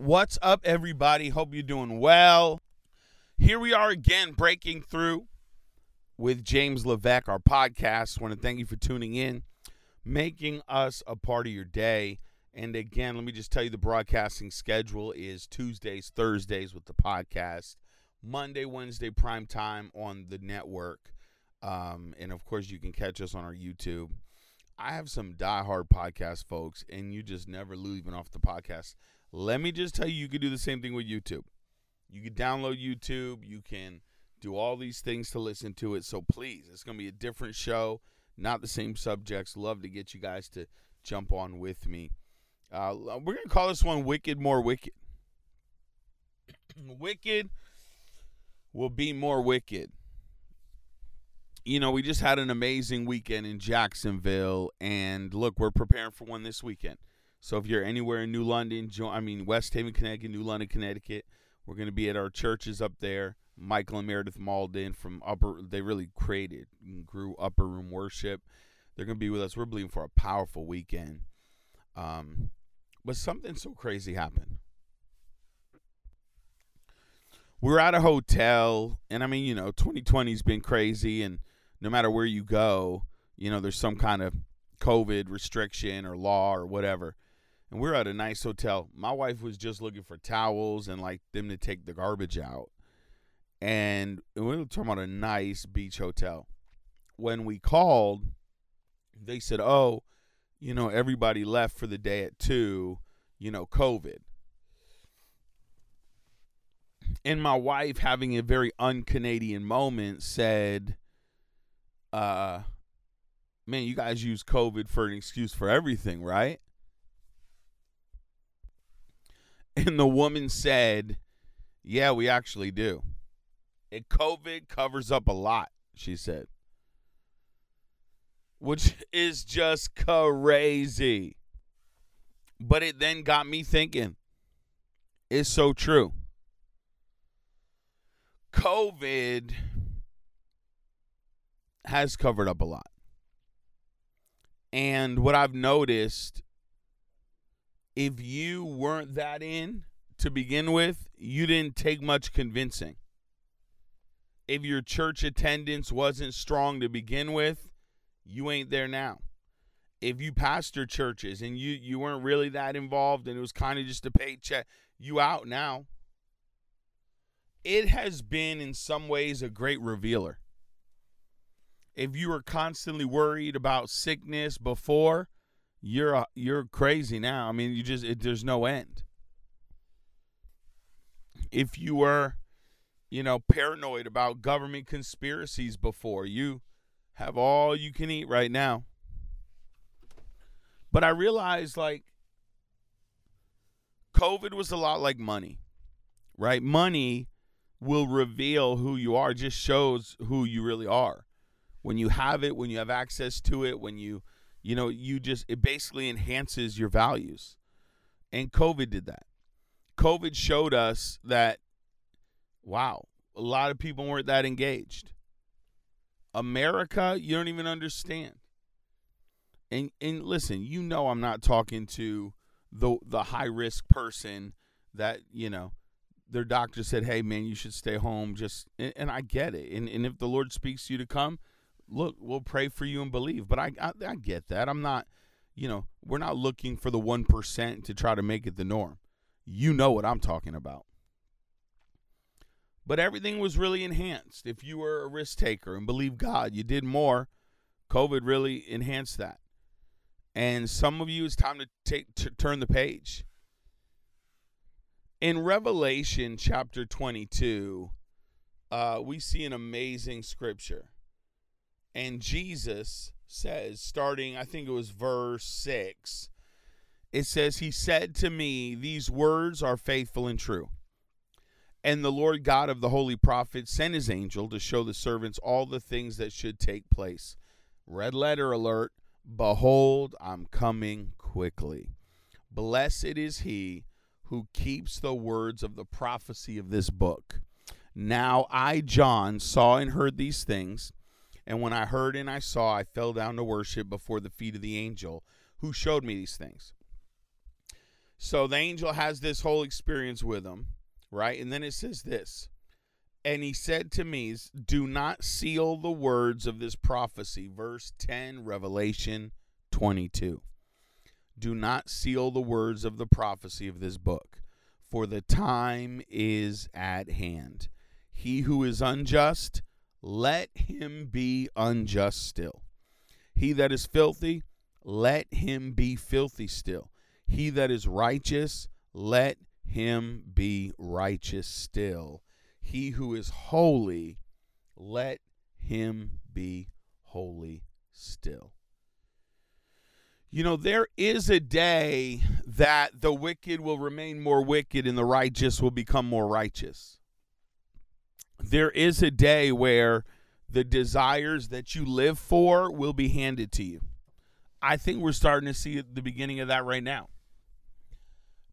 What's up, everybody? Hope you're doing well. Here we are again, breaking through with James Levesque, our podcast. want to thank you for tuning in, making us a part of your day. And again, let me just tell you the broadcasting schedule is Tuesdays, Thursdays with the podcast, Monday, Wednesday, prime time on the network. Um, and of course, you can catch us on our YouTube. I have some diehard podcast folks, and you just never leaving off the podcast. Let me just tell you, you could do the same thing with YouTube. You can download YouTube. You can do all these things to listen to it. So please, it's going to be a different show, not the same subjects. Love to get you guys to jump on with me. Uh, we're going to call this one Wicked More Wicked. wicked will be more wicked. You know, we just had an amazing weekend in Jacksonville, and look, we're preparing for one this weekend. So if you're anywhere in New London, I mean West Haven, Connecticut, New London, Connecticut, we're going to be at our churches up there. Michael and Meredith Malden from Upper, they really created and grew Upper Room Worship. They're going to be with us. We're believing for a powerful weekend. Um, but something so crazy happened. We're at a hotel, and I mean, you know, 2020's been crazy, and no matter where you go, you know, there's some kind of COVID restriction or law or whatever and we are at a nice hotel. My wife was just looking for towels and like them to take the garbage out. And we were talking about a nice beach hotel. When we called, they said, Oh, you know, everybody left for the day at two, you know, COVID. And my wife, having a very un Canadian moment, said, uh, man, you guys use COVID for an excuse for everything, right? And the woman said, Yeah, we actually do. It COVID covers up a lot, she said. Which is just crazy. But it then got me thinking. It's so true. COVID has covered up a lot. And what I've noticed if you weren't that in to begin with, you didn't take much convincing. If your church attendance wasn't strong to begin with, you ain't there now. If you pastor churches and you you weren't really that involved and it was kind of just a paycheck, you out now. It has been in some ways a great revealer. If you were constantly worried about sickness before, you're uh, you're crazy now. I mean, you just it, there's no end. If you were, you know, paranoid about government conspiracies before, you have all you can eat right now. But I realized like COVID was a lot like money. Right? Money will reveal who you are, just shows who you really are. When you have it, when you have access to it, when you you know, you just it basically enhances your values. And COVID did that. COVID showed us that wow, a lot of people weren't that engaged. America, you don't even understand. And and listen, you know I'm not talking to the the high risk person that, you know, their doctor said, "Hey man, you should stay home." Just and, and I get it. And and if the Lord speaks to you to come, look, we'll pray for you and believe. But I, I, I get that. I'm not, you know, we're not looking for the 1% to try to make it the norm. You know what I'm talking about. But everything was really enhanced. If you were a risk taker and believe God, you did more. COVID really enhanced that. And some of you, it's time to take to turn the page. In Revelation chapter 22, uh, we see an amazing scripture. And Jesus says, starting, I think it was verse 6, it says, He said to me, These words are faithful and true. And the Lord God of the holy prophets sent his angel to show the servants all the things that should take place. Red letter alert Behold, I'm coming quickly. Blessed is he who keeps the words of the prophecy of this book. Now I, John, saw and heard these things. And when I heard and I saw, I fell down to worship before the feet of the angel who showed me these things. So the angel has this whole experience with him, right? And then it says this. And he said to me, Do not seal the words of this prophecy. Verse 10, Revelation 22. Do not seal the words of the prophecy of this book, for the time is at hand. He who is unjust, let him be unjust still. He that is filthy, let him be filthy still. He that is righteous, let him be righteous still. He who is holy, let him be holy still. You know, there is a day that the wicked will remain more wicked and the righteous will become more righteous. There is a day where the desires that you live for will be handed to you. I think we're starting to see the beginning of that right now.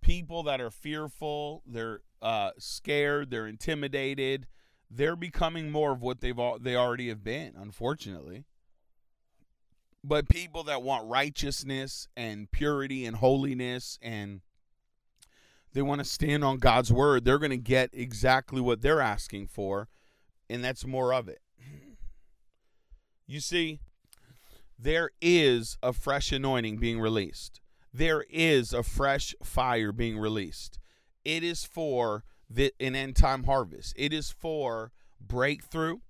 People that are fearful, they're uh, scared, they're intimidated, they're becoming more of what they've all, they already have been, unfortunately. But people that want righteousness and purity and holiness and they want to stand on God's word, they're going to get exactly what they're asking for, and that's more of it. You see, there is a fresh anointing being released. There is a fresh fire being released. It is for the, an end time harvest. It is for breakthrough.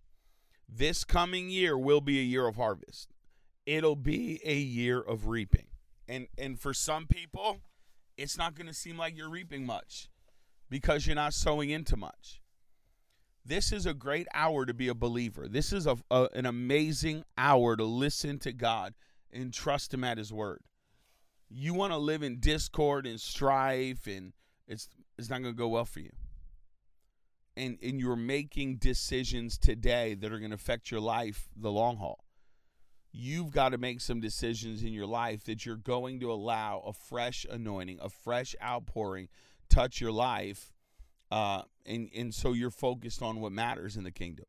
This coming year will be a year of harvest it'll be a year of reaping. And and for some people, it's not going to seem like you're reaping much because you're not sowing into much. This is a great hour to be a believer. This is a, a, an amazing hour to listen to God and trust Him at His word. You want to live in discord and strife, and it's it's not going to go well for you. And and you're making decisions today that are going to affect your life the long haul you've got to make some decisions in your life that you're going to allow a fresh anointing, a fresh outpouring touch your life. Uh, and, and so you're focused on what matters in the kingdom.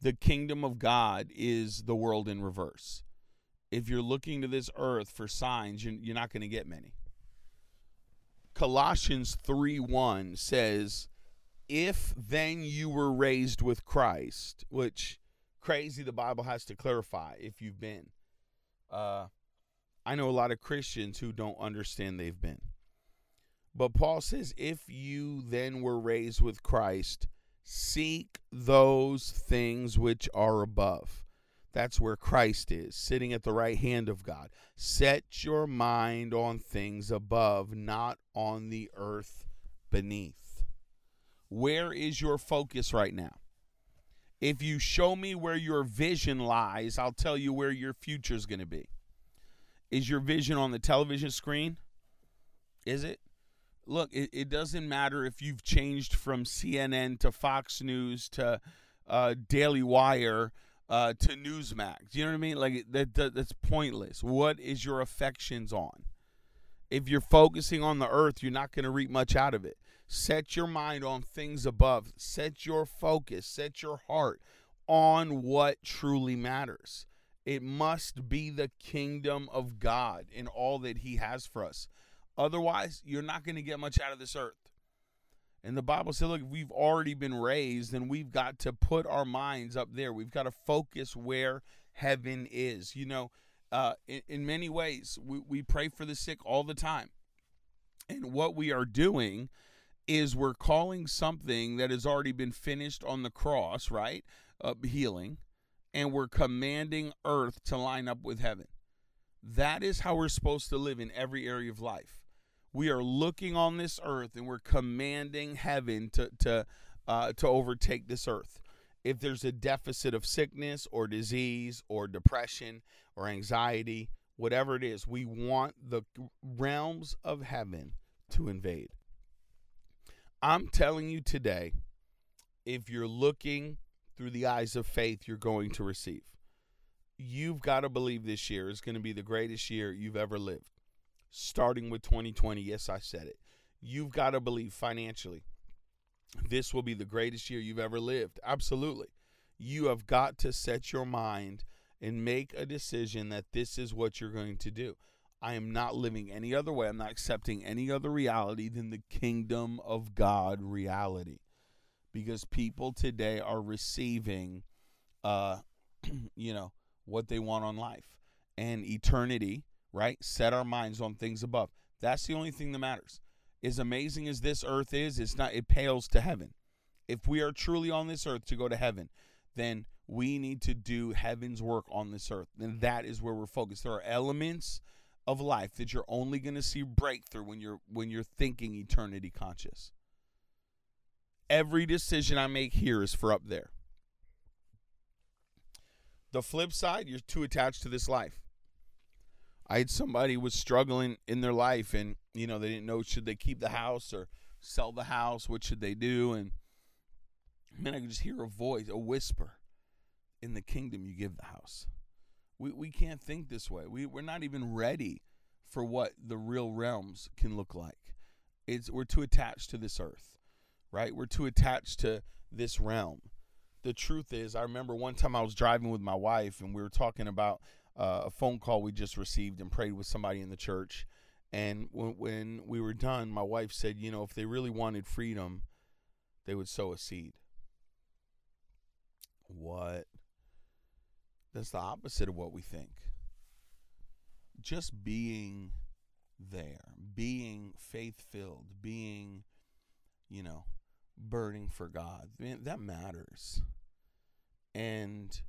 The kingdom of God is the world in reverse. If you're looking to this earth for signs, you're, you're not going to get many. Colossians 3 1 says, If then you were raised with Christ, which crazy the Bible has to clarify if you've been. Uh, I know a lot of Christians who don't understand they've been. But Paul says, if you then were raised with Christ, seek those things which are above. That's where Christ is, sitting at the right hand of God. Set your mind on things above, not on the earth beneath. Where is your focus right now? If you show me where your vision lies, I'll tell you where your future is going to be. Is your vision on the television screen? Is it? Look, it, it, doesn't matter if you've changed from CNN to Fox News to uh, Daily Wire uh, to Newsmax. You know what I mean? Like that, that that's pointless. What is your affections on? If you're focusing on the earth, you're not going to reap much out of it. Set your mind on things above. Set your focus, set your heart on what truly matters. It must be the kingdom of God and all that He has for us. Otherwise, you're not going to get much out of this earth. And the Bible said, look, we've already been raised, then we've got to put our minds up there. We've got to focus where heaven is. You know, uh, in, in many ways, we, we pray for the sick all the time. And what we are doing is we're calling something that has already been finished on the cross, right? Uh, healing, and we're commanding earth to line up with heaven. That is how we're supposed to live in every area of life. We are looking on this earth and we're commanding heaven to to uh, to overtake this earth. If there's a deficit of sickness or disease or depression or anxiety, whatever it is, we want the realms of heaven to invade. I'm telling you today, if you're looking through the eyes of faith, you're going to receive. You've got to believe this year is going to be the greatest year you've ever lived. Starting with 2020, yes, I said it. You've got to believe financially. This will be the greatest year you've ever lived. Absolutely. You have got to set your mind and make a decision that this is what you're going to do. I am not living any other way. I'm not accepting any other reality than the kingdom of God reality. Because people today are receiving uh you know what they want on life and eternity, right? Set our minds on things above. That's the only thing that matters. As amazing as this earth is, it's not it pales to heaven. If we are truly on this earth to go to heaven, then we need to do heaven's work on this earth. And that is where we're focused. There are elements of life that you're only going to see breakthrough when you're when you're thinking eternity conscious. Every decision I make here is for up there. The flip side, you're too attached to this life. I had somebody was struggling in their life and you know they didn't know should they keep the house or sell the house, what should they do and man I could just hear a voice, a whisper. In the kingdom you give the house. We we can't think this way. We we're not even ready for what the real realms can look like. It's we're too attached to this earth. Right? We're too attached to this realm the truth is, I remember one time I was driving with my wife and we were talking about uh, a phone call we just received and prayed with somebody in the church. And when, when we were done, my wife said, you know, if they really wanted freedom, they would sow a seed. What? That's the opposite of what we think. Just being there, being faith filled, being, you know, burning for God, man, that matters and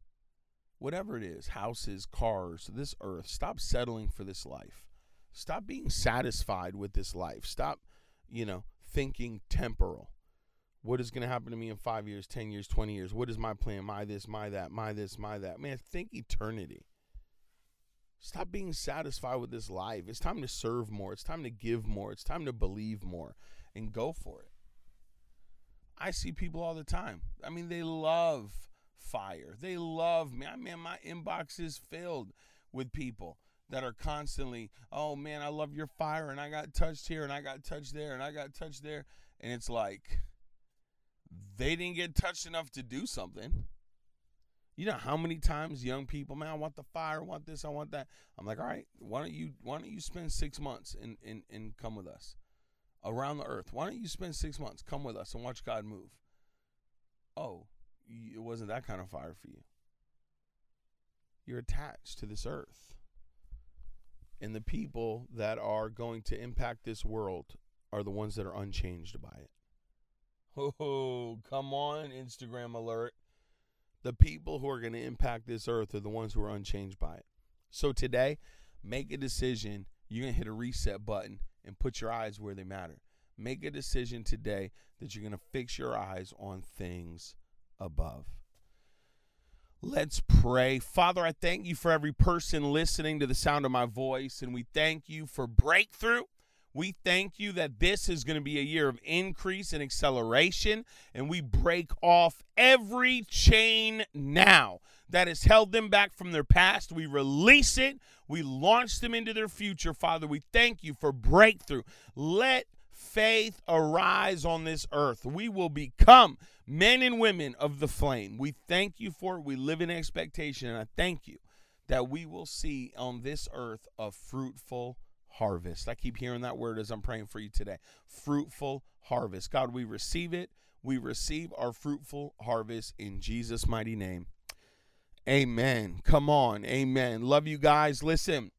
whatever it is houses, cars, this earth stop settling for this life. Stop being satisfied with this life. Stop, you know, thinking temporal. What is going to happen to me in five years, 10 years, 20 years? What is my plan? My this, my that, my this, my that. Man, think eternity. Stop being satisfied with this life. It's time to serve more. It's time to give more. It's time to believe more and go for it. I see people all the time. I mean, they love fire. They love me. I mean, my inbox is filled with people that are constantly, oh man, I love your fire, and I got touched here, and I got touched there, and I got touched there. And it's like, they didn't get touched enough to do something. You know how many times young people, man, I want the fire, I want this, I want that. I'm like, all right, why don't you why don't you spend six months and and, and come with us around the earth? Why don't you spend six months, come with us and watch God move? Oh, it wasn't that kind of fire for you. You're attached to this earth. And the people that are going to impact this world are the ones that are unchanged by it. Oh, come on, Instagram alert. The people who are going to impact this earth are the ones who are unchanged by it. So today, make a decision. You're going to hit a reset button and put your eyes where they matter. Make a decision today that you're going to fix your eyes on things above. Let's pray. Father, I thank you for every person listening to the sound of my voice, and we thank you for breakthrough. We thank you that this is going to be a year of increase and acceleration, and we break off every chain now that has held them back from their past. We release it, we launch them into their future. Father, we thank you for breakthrough. Let faith arise on this earth. We will become men and women of the flame. We thank you for it. We live in expectation. And I thank you that we will see on this earth a fruitful harvest. I keep hearing that word as I'm praying for you today. Fruitful harvest. God, we receive it. We receive our fruitful harvest in Jesus' mighty name. Amen. Come on. Amen. Love you guys. Listen,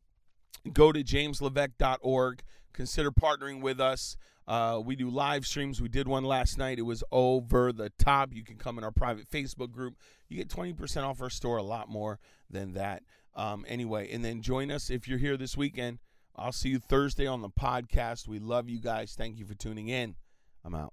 go to jameslevesque.org. Consider partnering with us. Uh, we do live streams. We did one last night. It was over the top. You can come in our private Facebook group. You get 20% off our store, a lot more than that. Um, anyway, and then join us if you're here this weekend. I'll see you Thursday on the podcast. We love you guys. Thank you for tuning in. I'm out.